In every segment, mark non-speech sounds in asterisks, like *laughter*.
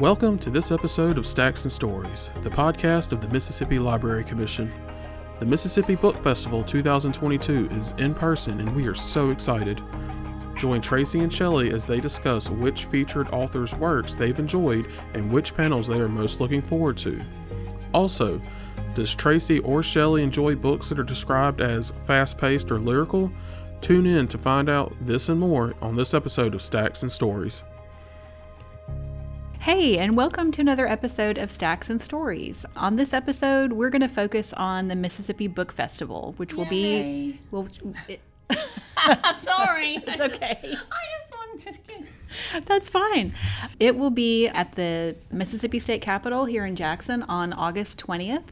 Welcome to this episode of Stacks and Stories, the podcast of the Mississippi Library Commission. The Mississippi Book Festival 2022 is in person and we are so excited. Join Tracy and Shelley as they discuss which featured authors' works they've enjoyed and which panels they are most looking forward to. Also, does Tracy or Shelley enjoy books that are described as fast paced or lyrical? Tune in to find out this and more on this episode of Stacks and Stories. Hey, and welcome to another episode of Stacks and Stories. On this episode, we're going to focus on the Mississippi Book Festival, which will be. Well, it, *laughs* Sorry. *laughs* it's okay. I just wanted to get. That's fine. It will be at the Mississippi State Capitol here in Jackson on August 20th.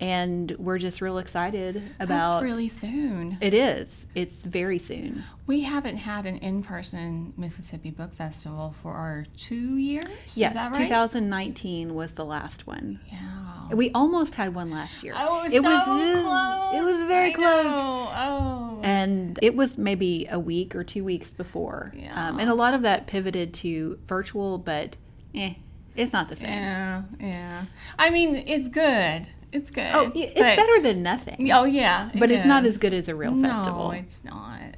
And we're just real excited about That's really soon. It is. It's very soon. We haven't had an in-person Mississippi Book Festival for our two years. Yes, Is that right? 2019 was the last one. Yeah. We almost had one last year. Oh, it was it so was close. It was very I close. know. Oh. And it was maybe a week or two weeks before. Yeah. Um, and a lot of that pivoted to virtual, but eh, it's not the same. Yeah, yeah. I mean, it's good. It's good. Oh, it's but- better than nothing. Oh yeah, but it it's not as good as a real no, festival. No, it's not.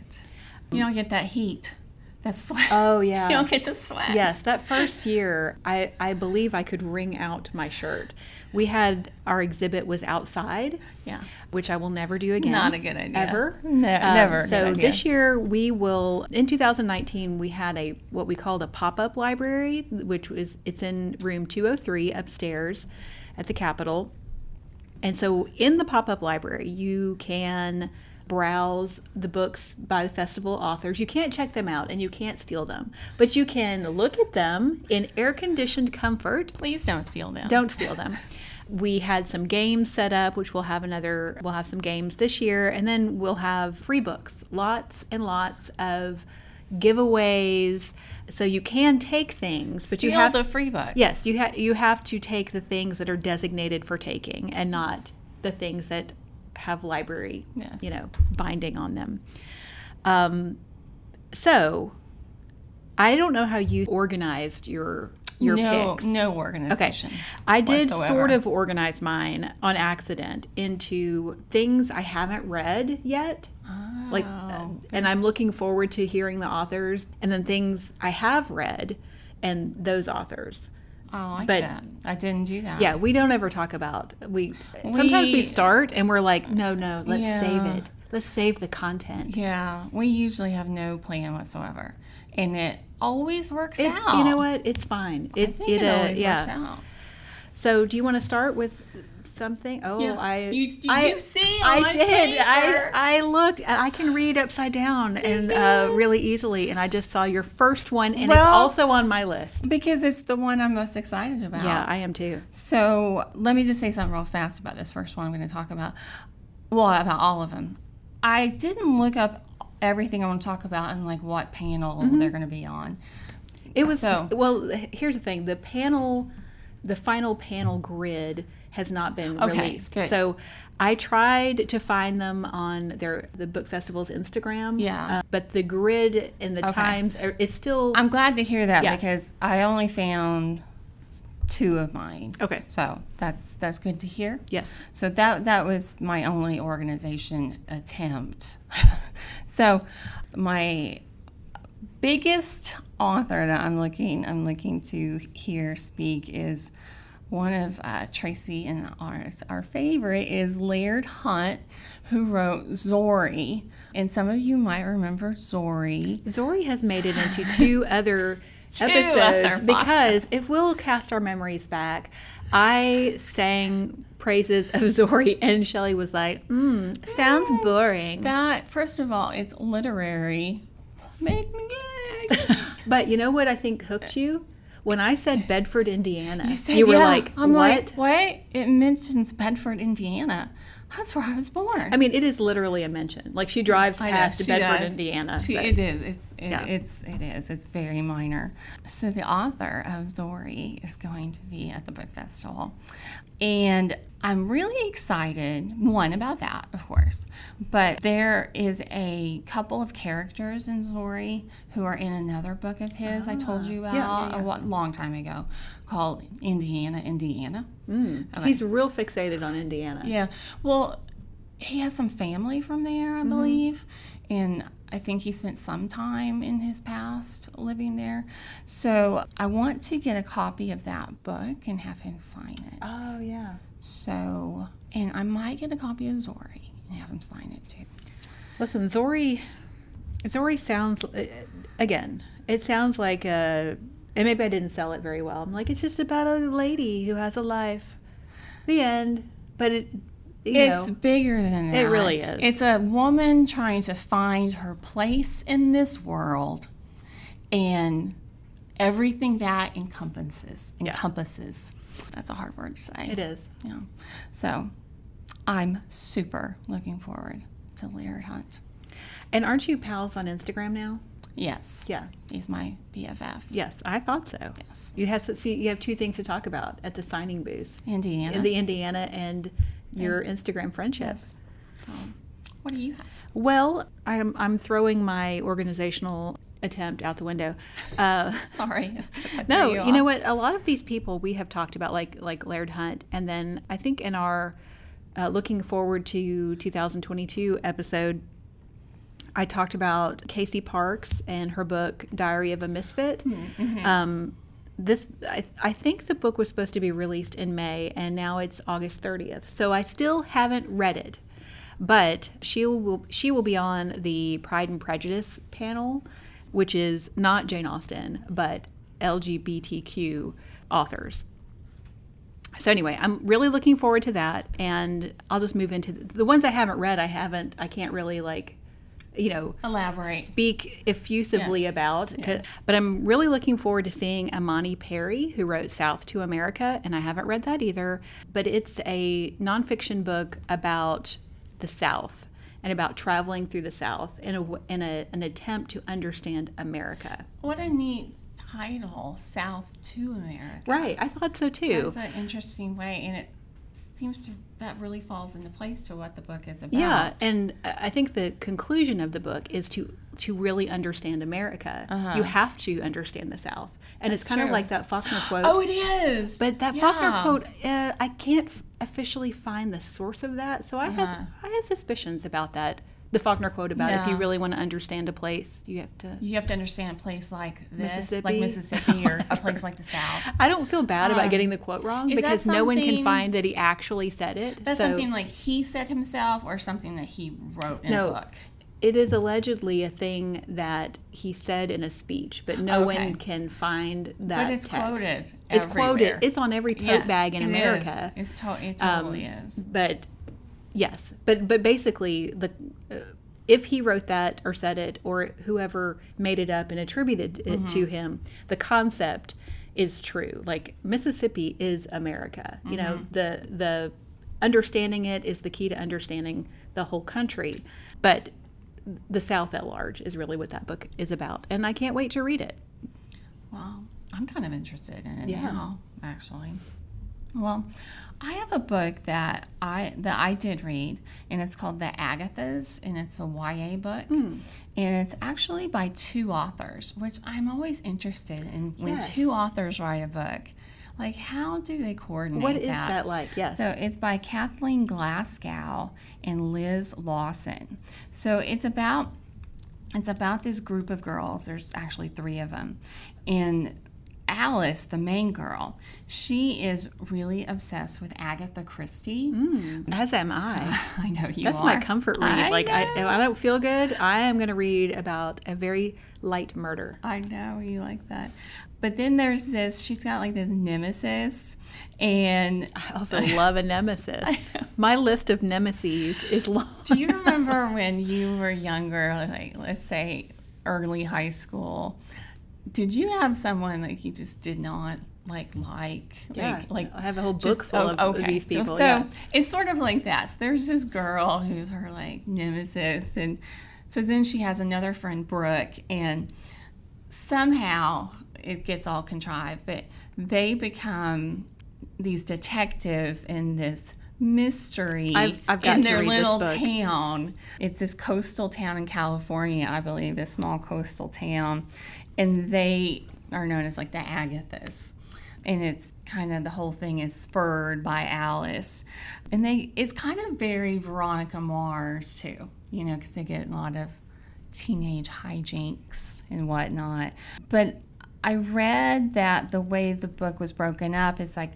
You don't get that heat, that sweat. Oh, *laughs* yeah. You don't get to sweat. Yes, that first year, I, I believe I could wring out my shirt. We had our exhibit was outside, Yeah. which I will never do again. Not a good idea. Ever. *laughs* Ne- Um, never So this year we will. In 2019, we had a what we called a pop-up library, which was it's in room 203 upstairs at the Capitol. And so in the pop-up library, you can browse the books by the festival authors. You can't check them out and you can't steal them, but you can look at them in air-conditioned comfort Please don't steal them. don't steal them. *laughs* We had some games set up, which we'll have another, we'll have some games this year, and then we'll have free books, lots and lots of giveaways. So you can take things, but you have the free books. yes, you have you have to take the things that are designated for taking, and not the things that have library, Yes. you know, binding on them. Um, so I don't know how you organized your your no, picks. no Okay. I did whatsoever. sort of organize mine on accident into things I haven't read yet. Like uh, Oh, and I'm looking forward to hearing the authors and then things I have read and those authors. I like but- that. I didn't do that. Yeah, we don't ever talk about we, sometimes we We- start and we're like, no, no, let's save it. Let's save the content. Yeah. We usually have no plan whatsoever, and it always works It- out. you know what? It's fine. It it, it, uh, yeah. works out. So, do you want to start with something? Oh, Yeah. I You- you I, see I did. I. I looked and I can read upside down and uh, really easily, and I just saw your first one, and it's also on my list. Because it's the one I'm most excited about. Yeah, I am too. So let me just say something real fast about this first one I'm going to talk about. Well, about all of them. I didn't look up everything I want to talk about and like what panel Mm-hmm. they're going to be on. It was So- well. Here's the thing: the panel, the final panel grid has not been Okay, released. good. So, I tried to find them on their the book festival's Instagram. Yeah. uh, but the grid and the Okay. times are, it's still I'm glad to hear that Yeah. because I only found two of mine. okay. So that's that's good to hear. Yes. So that that was my only organization attempt. *laughs* so my biggest author that I'm looking I'm looking to hear speak is one of uh, Tracy and ours. Our favorite is Laird Hunt, who wrote Zorrie. And some of you might remember Zorrie. Zorrie has made it into two *laughs* other Two episodes other because we'll cast our memories back. I sang praises of *laughs* Zorrie, and Shelley was like, mm, "Sounds boring." That first of all, it's literary. Make me gag. *laughs* But you know what I think hooked you? When I said Bedford, Indiana, you, said, were yeah. like, I'm "What?" like, what? It mentions Bedford, Indiana. That's where I was born. I mean, it is literally a mention. Like she drives I know, past she Bedford, does. Indiana. She, it is. It's it, Yeah. it's it is. It's very minor. So the author of Zorrie is going to be at the book festival, and I'm really excited, one, about that, of course, but there is a couple of characters in Zorrie who are in another book of his I told ah. you about yeah, yeah. a long time ago called Indiana, Indiana. Mm. He's real fixated on Indiana. Yeah. Well, he has some family from there, I mm-hmm. believe. And I think he spent some time in his past living there. So I want to get a copy of that book and have him sign it. Oh yeah. So, and I might get a copy of Zorrie and have him sign it too. Listen, Zorrie. Zorrie sounds uh, again. It sounds like a. And maybe I didn't sell it very well. I'm like, it's just about a lady who has a life. The end. But it. It's know, bigger than that. It really is. It's a woman trying to find her place in this world and everything that encompasses. Encompasses. That's a hard word to say. it is. Yeah. So I'm super looking forward to Laird Hunt. And aren't you pals on Instagram now? Yes. Yeah. He's my BFF. Yes, I thought so. Yes. You have to see. You have two things to talk about at the signing booth: Indiana. the Indiana and your Instagram friendships. what do you have? Well, I'm I'm throwing my organizational attempt out the window. Uh, *laughs* Sorry. it's 'cause I no, you, you know what? A lot of these people we have talked about, like like Laird Hunt, and then I think in our uh, looking forward to 2022 episode, I talked about Casey Parks and her book Diary of a Misfit. Um, this I, I think the book was supposed to be released in May, and now it's August 30th. So I still haven't read it, but she will she will be on the Pride and Prejudice panel, which is not Jane Austen, but LGBTQ authors. So anyway, I'm really looking forward to that, and I'll just move into the, the ones I haven't read. I haven't. I can't really like, you know, Elaborate. speak effusively Yes. about. 'cause- But I'm really looking forward to seeing Imani Perry, who wrote South to America, and I haven't read that either. But it's a nonfiction book about the South and about traveling through the South in a in a, an attempt to understand America. What a neat title, South to America. Right, I thought so too. That's an interesting way, and it seems to that really falls into place to what the book is about. Yeah, and I I think the conclusion of the book is to to really understand America. You have to understand the South, and it's kind of Uh-huh. like that Faulkner *gasps* quote. Oh, it is. But that Faulkner quote, uh, I can't f- officially find the source of that, so I Uh-huh. have I have suspicions about that. The Faulkner quote about if you really want to understand a place, you have to. You have to understand a place like this, Mississippi. like Mississippi, or *laughs* a place like the South. I don't feel bad about getting the quote wrong Um, is because no one can find that he actually said it. That's so something like he said himself, or something that he wrote in No. a book. it is allegedly a thing that he said in a speech, but no Okay. one can find that. But it's text. quoted. It's everywhere. quoted. It's on every tote Yeah, bag in it is. America. It's to- it Um, totally is. But yes, but but basically the uh, if he wrote that or said it or whoever made it up and attributed it to Mm-hmm. him, the concept is true. Like Mississippi is America. You know, Mm-hmm. the the understanding it is the key to understanding the whole country. But the South at large is really what that book is about, and I can't wait to read it. Well, I'm kind of interested in it Yeah. now, actually. Well, I have a book that I that I did read, and it's called The Agathas, and it's a YA book, Hmm. and it's actually by two authors, which I'm always interested in when Yes. two authors write a book. Like, how do they coordinate What is that like? Yes. so it's by Kathleen Glasgow and Liz Lawson. So it's about it's about this group of girls. There's actually three of them, and Alice, the main girl, she is really obsessed with Agatha Christie. Mm, as am I. *laughs* I know you That's are. my comfort read. I like I, if I don't feel good, I am going to read about a very light murder. I know you like that. But then there's this, she's got like this nemesis, and I also love a nemesis. *laughs* My list of nemesis is long. Do you remember *laughs* when you were younger, like let's say early high school? Did you have someone like you just did not like like Yeah, like like I have a whole just- book full oh, of okay. these people. So yeah. it's sort of like that. So there's this girl who's her like nemesis, and so then she has another friend, Brooke, and somehow it gets all contrived, but they become these detectives in this mystery I've- I've got in their little town. It's this coastal town in California, I believe, this small coastal town, and they are known as like the Agathas. And it's kind of the whole thing is spurred by Alice, and they it's kind of very Veronica Mars too, you know, because they get a lot of teenage hijinks and whatnot. But I read that the way the book was broken up is like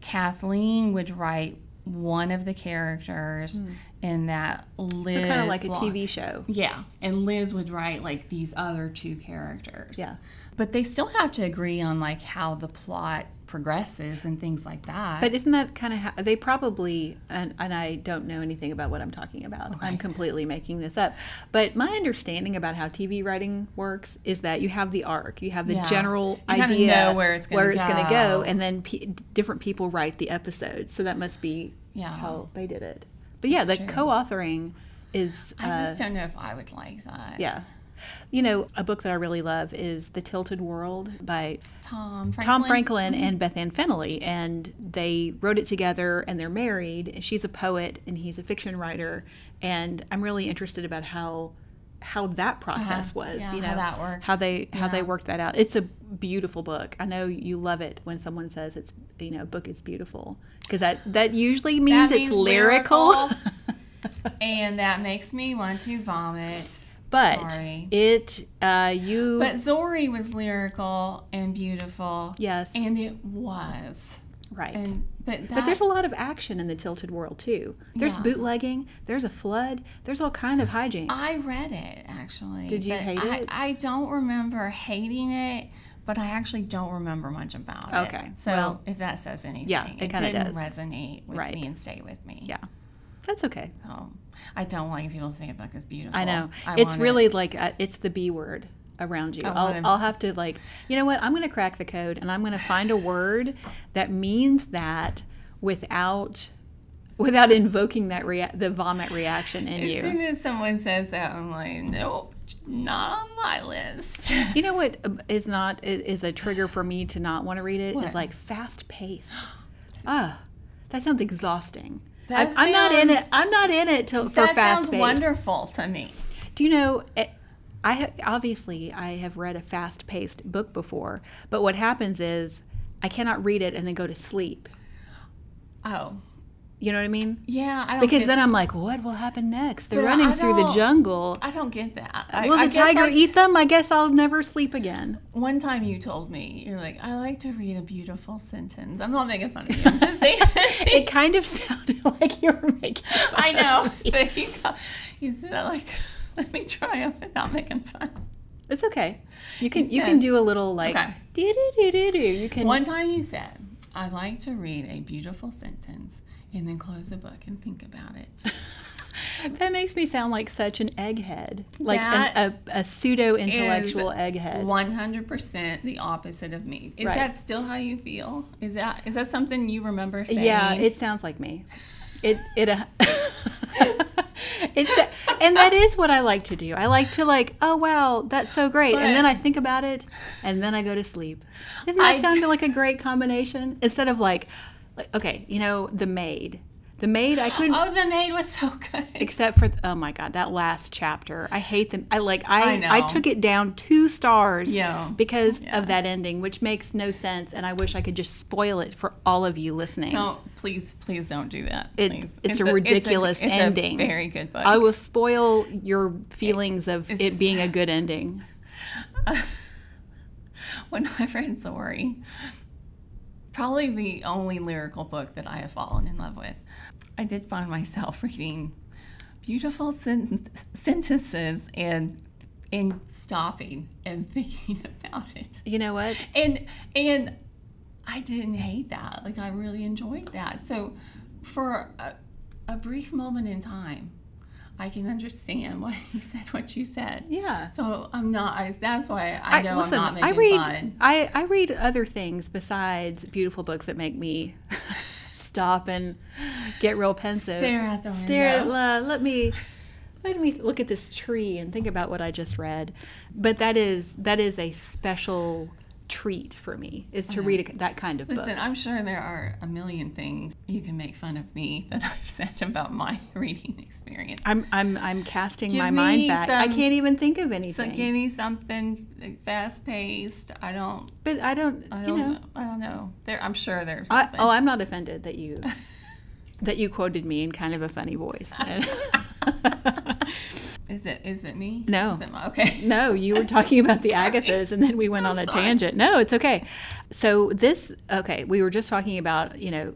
Kathleen would write one of the characters, hmm. And that Liz So kind of like a TV show. yeah, and Liz would write like these other two characters. Yeah. But they still have to agree on like how the plot progresses and things like that. But isn't that kind of how they probably, and, and I don't know anything about what I'm talking about. I'm completely making this up. But my understanding about how TV writing works is that you have the arc, you have the Yeah. general You idea where it's it's gonna go. go, and then p- different people write the episodes. So that must be Yeah. how they did it. But yeah, That's the true. co-authoring is I uh, just don't know if I would like that. yeah. You know, a book that I really love is The Tilted World by Tom Franklin. Tom Franklin and Beth Ann Fennelly, and they wrote it together, and they're married. She's a poet, and he's a fiction writer, and I'm really interested about how how that process Uh-huh. was. Yeah, you know, how that worked. how they how they worked that out. It's a beautiful book. I know you love it when someone says it's you know book is beautiful because that that usually means That it's means lyrical. lyrical. *laughs* and that makes me want to vomit. but Sorry. it uh, you But Zorrie was lyrical and beautiful. yes And it was. right. And but that, But there's a lot of action in the tilted world too. There's Yeah. bootlegging. There's a flood. There's all kind of hijinks. I read it actually. Did you hate I, it? I don't remember hating it, but I actually don't remember much about it. Okay, So well, if that says anything, yeah, it kinda didn't does. resonate with Right. me and stay with me. yeah, that's okay. So I don't like people to say a book is beautiful. I know. I it's really it- like uh it's the B word around you. I I'll, it- I'll have to like, you know what? I'm going to crack the code and I'm going to find a word that means that without without invoking that rea- the vomit reaction in As you. As soon as someone says that, I'm like, nope, not on my list. you know what *laughs* uh, not is a trigger for me to not want to read it is like fast paced. Ah, that sounds exhausting. That I, I'm not in it. I'm not in it to, for fast paced. that sounds wonderful to me. Do you know? eh, I ha- obviously I have read a fast paced book before, but what happens is I cannot read it and then go to sleep. Oh, You know what I mean? yeah. I don't Because then I'm like, what will happen next? They're But running through the jungle. I don't get that. I, Will I the tiger I- eat them? I guess I'll never sleep again. One time you told me, you're like, I like to read a beautiful sentence. I'm not making fun of you. I'm just saying. *laughs* It kind of sounded *laughs* like you were making. fun I know. of me. But you, t- you said, I like to, *laughs* let me try it without making fun. It's okay. You can He you said- can do a little like Okay. do do do do do. You can One time you said, I like to read a beautiful sentence and then close a book and think about it. *laughs* that makes me sound like such an egghead, like an, a, a pseudo intellectual egghead. 100% the opposite of me. Is Right. that still how you feel? Is that is that something you remember saying? Yeah, it sounds like me. It it. Uh, *laughs* it's and that is what I like to do. I like to like, oh wow, that's so great, and then I think about it, and then I go to sleep. Doesn't that I sound d- like a great combination? Instead of like, like, okay, you know, the maid. The maid, I couldn't. Oh, the maid was so good. except for oh my god that last chapter i hate them i like i I i, took it down two stars Yeah. because Yeah. of that ending which makes no sense and i wish i could just spoil it for all of you listening Don't please, please don't do that. It- please. it's a ridiculous it's ending. A very good book. i will spoil your feelings of it being a *laughs* good ending when I read Zorrie, probably the only lyrical book that I have fallen in love with, I did find myself *laughs* reading beautiful sen- sentences and and stopping and *laughs* thinking about it. you know what And and I didn't hate that. Like I really enjoyed that. So for a, a brief moment in time, I can understand *laughs* why you said what you said. yeah So I'm not. I, that's why I know I, am not making I read fun. I, I read other things besides beautiful books that make me stop and get real pensive. Stare at the Stare at window. let me let me look at this tree and think about what I just read. But that is that is a special treat for me is to uh-huh. read a, that kind of book. Listen, I'm sure there are a million things you can make fun of me *laughs* that I've said about my *laughs* reading experience. I'm I'm I'm casting Give my mind back. I can't even think of anything. So give me something fast paced. I don't. but I don't. I you don't know. know. I don't know. There, I'm sure there's I, oh, I'm not offended that you *laughs* that you quoted me in kind of a funny voice. Is it? Is it me? No. Is it my, okay. *laughs* no, you were talking about the *laughs* Agathas, and then we went on a sorry. tangent. No, it's okay. So this, okay, we were just talking about, you know,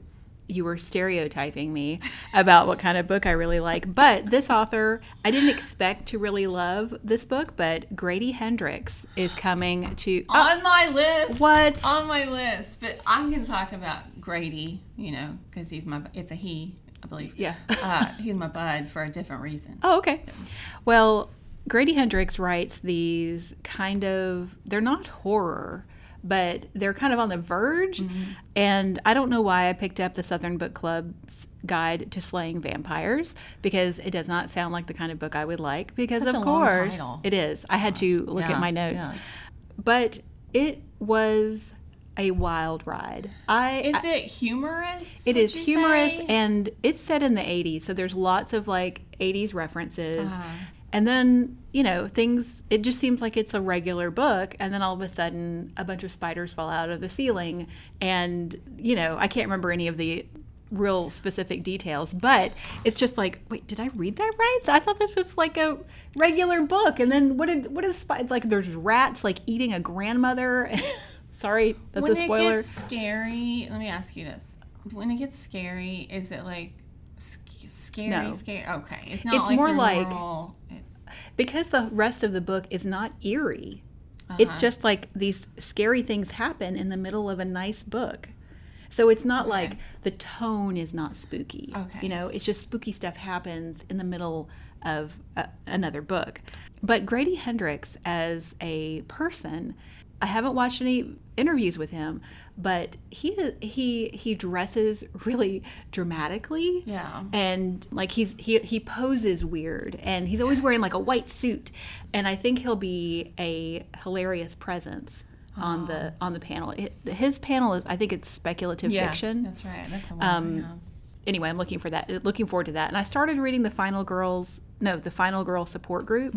you were stereotyping me *laughs* about what kind of book I really like. But this author, I didn't expect to really love this book, but Grady Hendrix is coming to. *gasps* oh, on my list. What? On my list. But I'm going to talk about Grady, you know, because he's my, it's a he, believe. Yeah. uh, he's my bud for a different reason. Oh, okay. Well, Grady Hendrix writes these kind of, they're not horror, but they're kind of on the verge. Mm-hmm. And I don't know why I picked up the Southern Book Club's guide to slaying vampires because it does not sound like the kind of book I would like because Such of course it is. I had to look Yeah, at my notes. yeah. But it was a wild ride. I Is it humorous? it is humorous say? and it's set in the 80s, so there's lots of like 80s references. Uh-huh. And then, you know, things, it just seems like it's a regular book. And then all of a sudden, a bunch of spiders fall out of the ceiling. And, you know, I can't remember any of the real specific details, but it's just like, wait, did I read that right? I thought this was like a regular book. And then what did, what is, like, there's rats like eating a grandmother. *laughs* Sorry, that's when a spoiler. When it gets scary, let me ask you this: When it gets scary, is it like sc- scary? No. Scary. Okay, it's not It's like more like- normal- because the rest of the book is not eerie. It's Uh-huh. just like these scary things happen in the middle of a nice book. So it's not like the tone is not spooky. Okay. You know, it's just spooky stuff happens in the middle of a, another book. But Grady Hendrix as a person, I haven't watched any interviews with him, but he he he dresses really dramatically Yeah. and like he's he he poses weird and he's always wearing like a white suit and i think he'll be a hilarious presence on the on the panel his panel is i think it's speculative yeah, fiction That's right. That's a one. Um, yeah. anyway i'm looking for that looking forward to that and i started reading the final girls no the final girl support group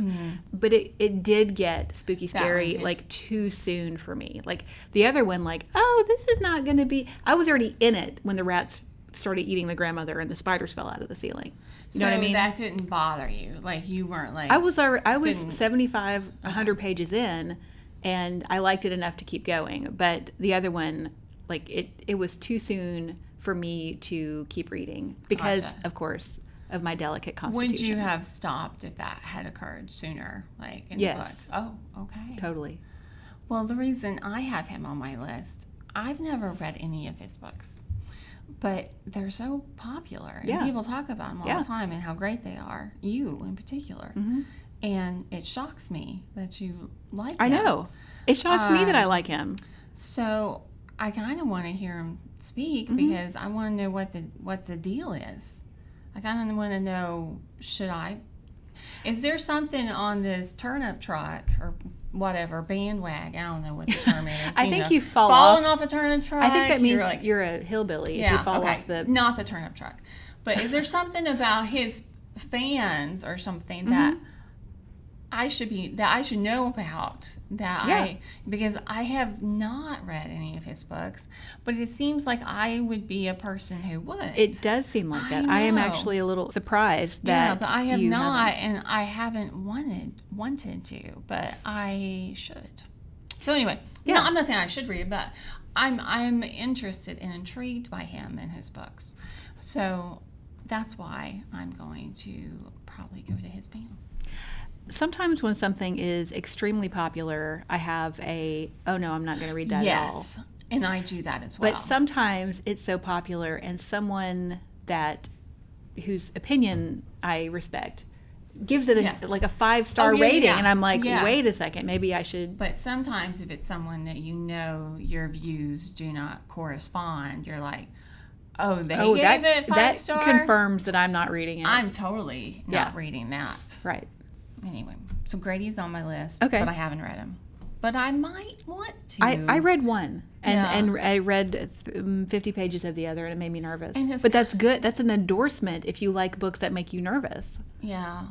but it, it did get spooky Mm-hmm. Scary like too soon for me like the other one like oh this is not going to be i was already in it when the rats started eating the grandmother and the spiders fell out of the ceiling you know so what i mean that didn't bother you. Like you weren't like i was alre- i was Didn't- 75 100 pages in and i liked it enough to keep going but the other one like it it was too soon for me to keep reading because Gotcha. of course of my delicate constitution Would you have stopped if that had occurred sooner, like in Yes. the book? Oh, okay. totally Well, the reason I have him on my list, I've never read any of his books, but they're so popular, and Yeah. people talk about them all Yeah. the time and how great they are. You in particular, mm-hmm. and it shocks me that you like. Him. I him. know it shocks me that i Um, like him So I kind of want to hear him speak because I want to know what the what the deal is. I kind of want to know should I? Is there something on this turnip truck or whatever bandwagon? I don't know what the *laughs* term is. I think know, you fall falling off. a turnip truck. i think that means you're like, you're a hillbilly if yeah, you fall okay, off the not the turnip truck. But is there something about his fans or something that Mm-hmm. I should be that I should know about that Yeah. I because I have not read any of his books, but it seems like I would be a person who would. it does seem like I that i, am actually a little surprised that yeah, but I have not, haven't. and I haven't wanted wanted to, but I should. So anyway, Yeah. no, I'm not saying I should read but I'm I'm interested and intrigued by him and his books. So that's why I'm going to probably go to his panel. Sometimes when something is extremely popular, I have a oh no, I'm not going to read that at all. yes, and I do that as well. But sometimes it's so popular, and someone that whose opinion I respect gives it a, Yeah. like a five star Oh, yeah, rating, yeah. and I'm like, wait a second, maybe I should. But sometimes if it's someone that you know your views do not correspond, you're like, oh, they Oh, gave that it five that star. confirms that I'm not reading it. I'm totally not reading that. right. Anyway, so Grady's on my list, Okay. but I haven't read him. but I might want to. I, I read one and, Yeah. and I read um, 50 pages of the other and it made me nervous. But that's good. That's an endorsement if you like books that make you nervous. Yeah.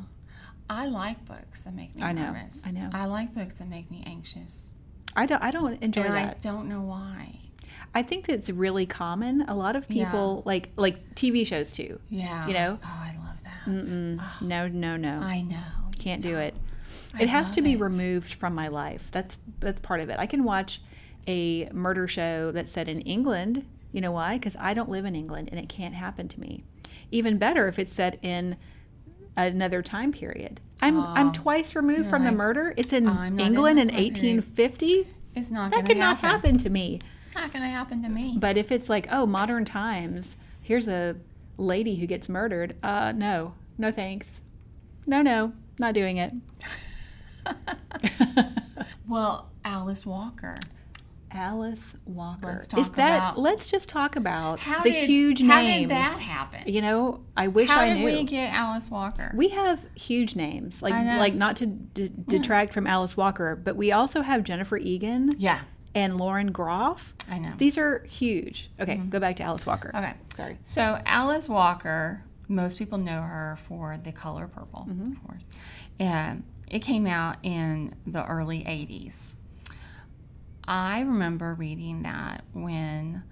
I like books that make me I know, nervous. I know. I like books that make me anxious. I don't I don't enjoy and I don't know why. I think that's really common. A lot of people like like TV shows too. Yeah. You know? Oh, I love that. No, no, no. I know. Can't do it. I It has to be it. removed from my life. That's that's part of it. I can watch a murder show that's set in England. You know why? Because I don't live in England and it can't happen to me. Even better if it's set in another time period. I'm I'm Oh, twice removed from the murder. It's in I'm in England in period. 1850. It's not That could not happen. happen to me. It's not going to happen to me. But if it's like, oh, modern times, here's a lady who gets murdered. Uh, no, no thanks. No, no, not doing it. *laughs* well, Alice Walker. Alice Walker. Let's Is that? about- let's just talk about How the did, huge how names. did that happen? You know, I wish how I did we get Alice Walker? We have huge names, like I know. like not to d- mm. detract from Alice Walker, but we also have Jennifer Egan yeah, and Lauren Groff. I know. These are huge. Okay, mm-hmm. go back to Alice Walker. Okay. Sorry. So Alice Walker, most people know her for The Color Purple, Mm-hmm. of course. And it came out in the early 80s. I remember reading that when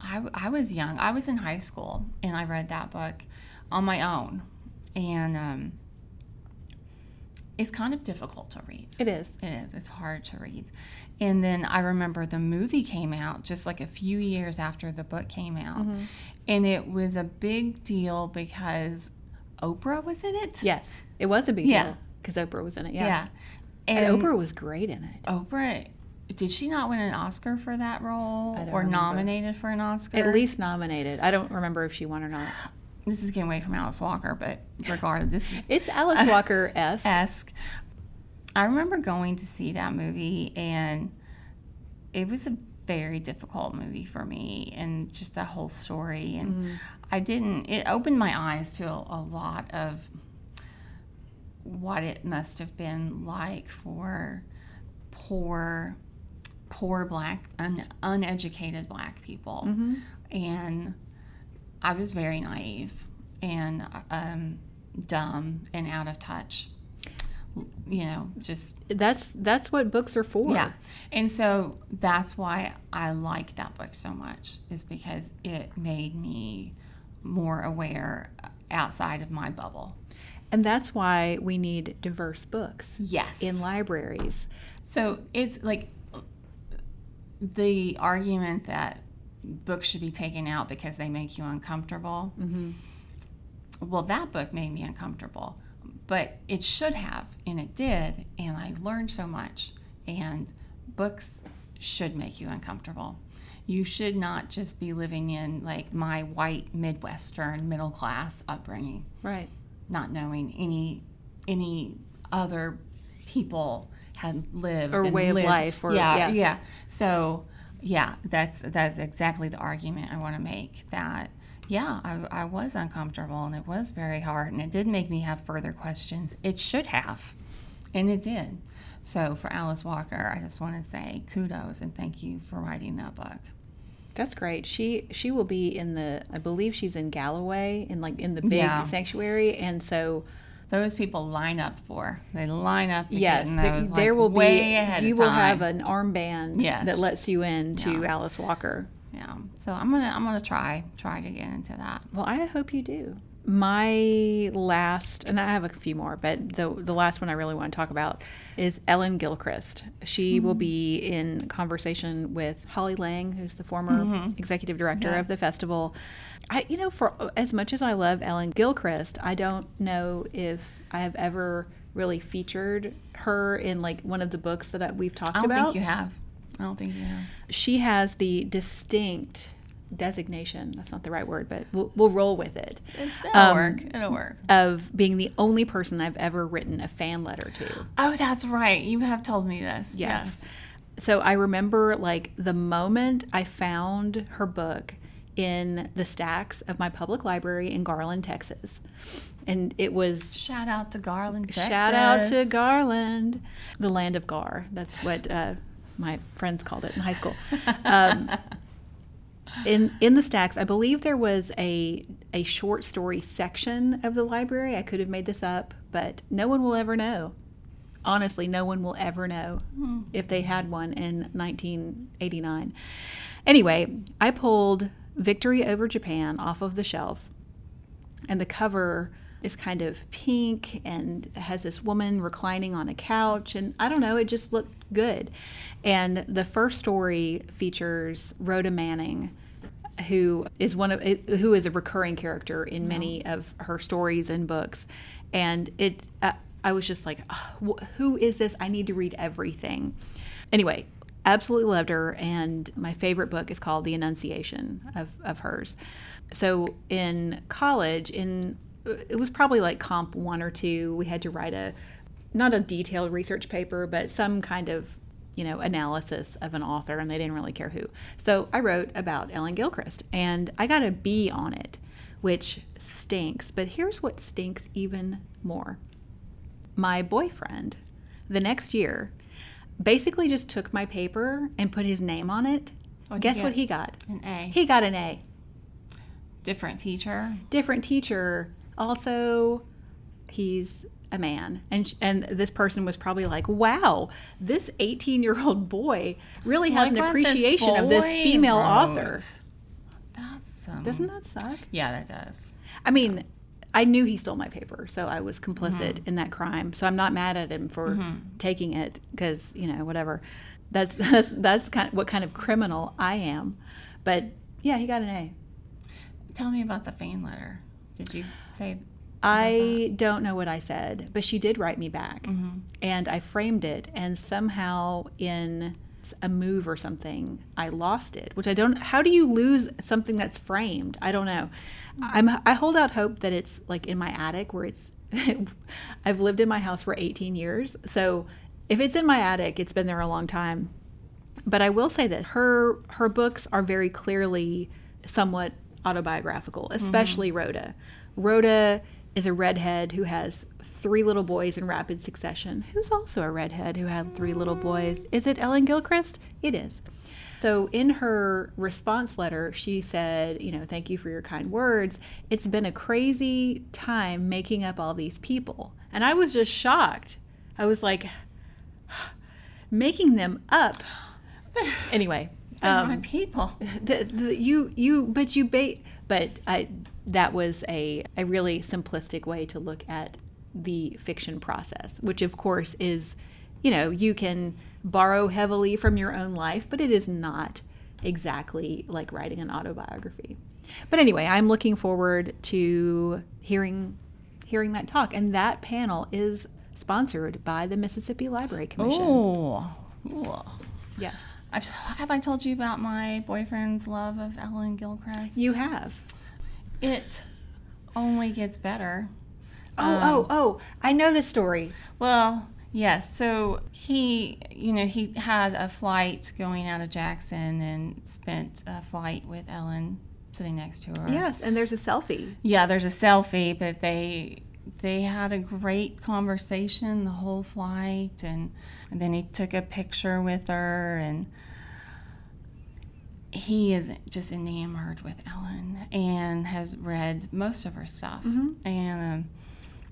I, I was young. I was in high school and I read that book on my own. And um, it's kind of difficult to read. It is. It is. It's hard to read. And then I remember the movie came out just like a few years after the book came out. Mm-hmm. And it was a big deal because Oprah was in it. Yes, it was a big Yeah. deal because Oprah was in it. Yeah. Yeah. And, And Oprah was great in it. Oprah, did she not win an Oscar for that role or remember. nominated for an Oscar? At least nominated. I don't remember if she won or not. This is getting away from Alice Walker, but regardless, this is It's *laughs* Alice Walker S. esque. I remember going to see that movie, and it was a very difficult movie for me, and just the whole story. And mm-hmm. I didn't. It opened my eyes to a, a lot of what it must have been like for poor, poor black, un, uneducated black people, mm-hmm. and I was very naive and um, dumb and out of touch. You know, just That's that's what books are for. yeah. And so that's why I like that book so much, is because it made me more aware outside of my bubble. And that's why we need diverse books Yes. in libraries. So it's like the argument that books should be taken out because they make you uncomfortable. Mm-hmm. Well, that book made me uncomfortable, but it should have, and it did, and I learned so much. And books should make you uncomfortable. You should not just be living in like my white Midwestern middle class upbringing Right. not knowing any any other people had lived Or way of life or- yeah, yeah. yeah so yeah that's that's exactly the argument i want to make that yeah I, I was uncomfortable and it was very hard and it did make me have further questions it should have and it did so for alice walker i just want to say kudos and thank you for writing that book That's great. She she will be in the I believe she's in Galloway in like in the big Yeah. sanctuary and so those people line up for they line up to yes, get in there, there like, will way be ahead you will time. have an armband Yes. that lets you in to Yeah. Alice Walker. Yeah. So I'm gonna I'm gonna try try to get into that. Well, I hope you do. My last, and I have a few more, but the the last one I really want to talk about is Ellen Gilchrist. She hmm. will be in conversation with Holly Lange, who's the former mm-hmm. executive director of the festival. I, you know, for as much as I love Ellen Gilchrist, I don't know if I have ever really featured her in like one of the books that I, we've talked I don't about think you have. I don't think you have. she has the distinct designation that's not the right word but we'll, we'll roll with it It'll Um, work. It'll work. of being the only person i've ever written a fan letter to Oh, that's right. You have told me this. Yes. so i remember like the moment i found her book in the stacks of my public library in garland texas and it was Shout out to Garland, Texas. shout out to Garland, the land of Gar. That's what uh, my friends called it in high school. *laughs* Um, in in the stacks, I believe there was a a short story section of the library. I could have made this up, but no one will ever know. Honestly, no one will ever know hmm. if they had one in 1989. Anyway, I pulled Victory Over Japan off of the shelf, and the cover is kind of pink and has this woman reclining on a couch and I don't know, it just looked good. And the first story features Rhoda Manning who is one of who is a recurring character in many of her stories and books. And it uh, I was just like "Ugh, wh- who is this? I need to read everything. Anyway absolutely loved her and my favorite book is called the Annunciation of, of hers. So in college in it was probably like comp one or two we had to write a not a detailed research paper but some kind of you know analysis of an author and they didn't really care who so i wrote about ellen gilchrist and i got a b on it which stinks but here's what stinks even more my boyfriend the next year basically just took my paper and put his name on it What'd guess what he got An A. he got an a Different teacher. different teacher. Also, he's a man, and and this person was probably like, "Wow, this 18 year old boy really has Like an what this appreciation of this female wrote. author." That's um, Doesn't that suck? Yeah, that does. I mean, I knew he stole my paper, so I was complicit Mm-hmm. in that crime. So I'm not mad at him for taking it because you know whatever. That's *laughs* that's that's kind of what kind of criminal I am. But yeah, he got an A. Tell me about the fan letter. Did you say? I don't know what I said, but she did write me back. Mm-hmm. And I framed it, and somehow in a move or something, I lost it, which I don't. How do you lose something that's framed? I don't know. I'm, I hold out hope that it's like in my attic where it's. *laughs* I've lived in my house for 18 years. So if it's in my attic, it's been there a long time. But I will say that her her books are very clearly somewhat autobiographical, especially Rhoda. Rhoda is a redhead who has three little boys in rapid succession. Who's also a redhead who had three little boys? Is it Ellen Gilchrist? It is. So in her response letter, she said, you know, thank you for your kind words. It's been a crazy time making up all these people. And I was just shocked. I was like, *sighs* making them up. Anyway, They're um, my people. the, the, you you but you bait but I that was a a really simplistic way to look at the fiction process, which of course is, you know, you can borrow heavily from your own life, but it is not exactly like writing an autobiography. But anyway, I'm looking forward to hearing hearing that talk, and that panel is sponsored by the Mississippi Library Commission. Oh. Ooh. Yes, I've, have I told you about my boyfriend's love of Ellen Gilchrist? you have. It only gets better. Oh, Um, oh, oh! I know the story. Well, yes. So he, you know, he had a flight going out of Jackson and spent a flight with Ellen sitting next to her. Yes, and there's a selfie. Yeah, there's a selfie, but they they had a great conversation the whole flight and, and then he took a picture with her and he is just enamored with Ellen and has read most of her stuff. And um,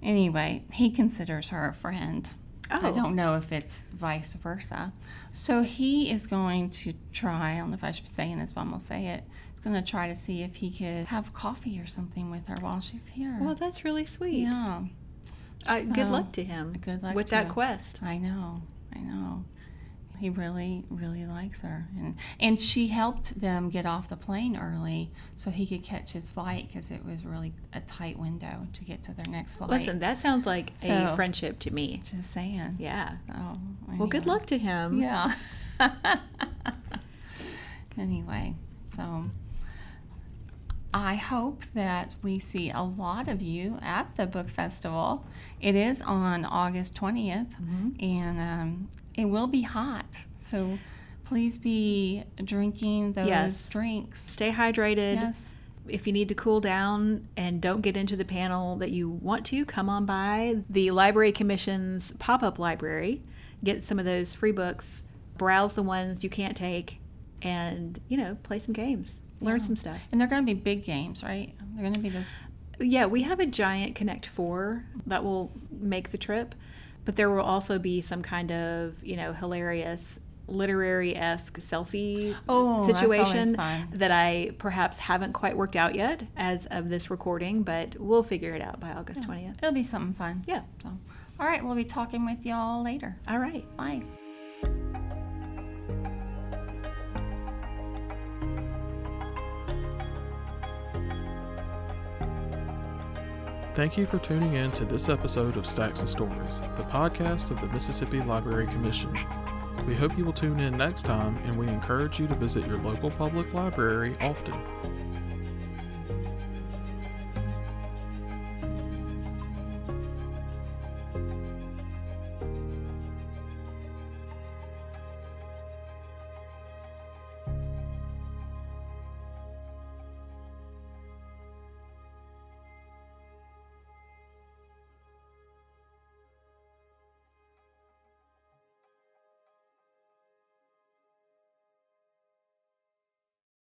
anyway, he considers her a friend. I Oh. don't know if it's vice versa. So he is going to try, I don't know if I should be saying this, but I'm going to say it. He's going to try to see if he could have coffee or something with her while she's here. Well, that's really sweet. yeah, Uh, good luck to him. good luck with that him. quest. I know. I know. He really, really likes her, and and she helped them get off the plane early so he could catch his flight because it was really a tight window to get to their next flight. Listen, that sounds like a friendship to me. just saying. Yeah. Oh, Well, good luck to him. Yeah. *laughs* anyway, so I hope that we see a lot of you at the book festival. It is on August 20th, and um, it will be hot. So please be drinking those Yes. drinks. Stay hydrated. Yes. if you need to cool down and don't get into the panel that you want to, come on by the Library Commission's pop up library, get some of those free books, browse the ones you can't take, and, you know, play some games, learn some stuff. And they're going to be big games, right? They're going to be this. Yeah, we have a giant Connect Four that will make the trip, but there will also be some kind of, you know, hilarious literary esque selfie Oh, situation that I perhaps haven't quite worked out yet as of this recording, but we'll figure it out by August 20th. It'll be something fun. Yeah. So, all right, we'll be talking with y'all later. All right. Bye. Thank you for tuning in to this episode of Stacks and Stories, the podcast of the Mississippi Library Commission. We hope you will tune in next time, and we encourage you to visit your local public library often.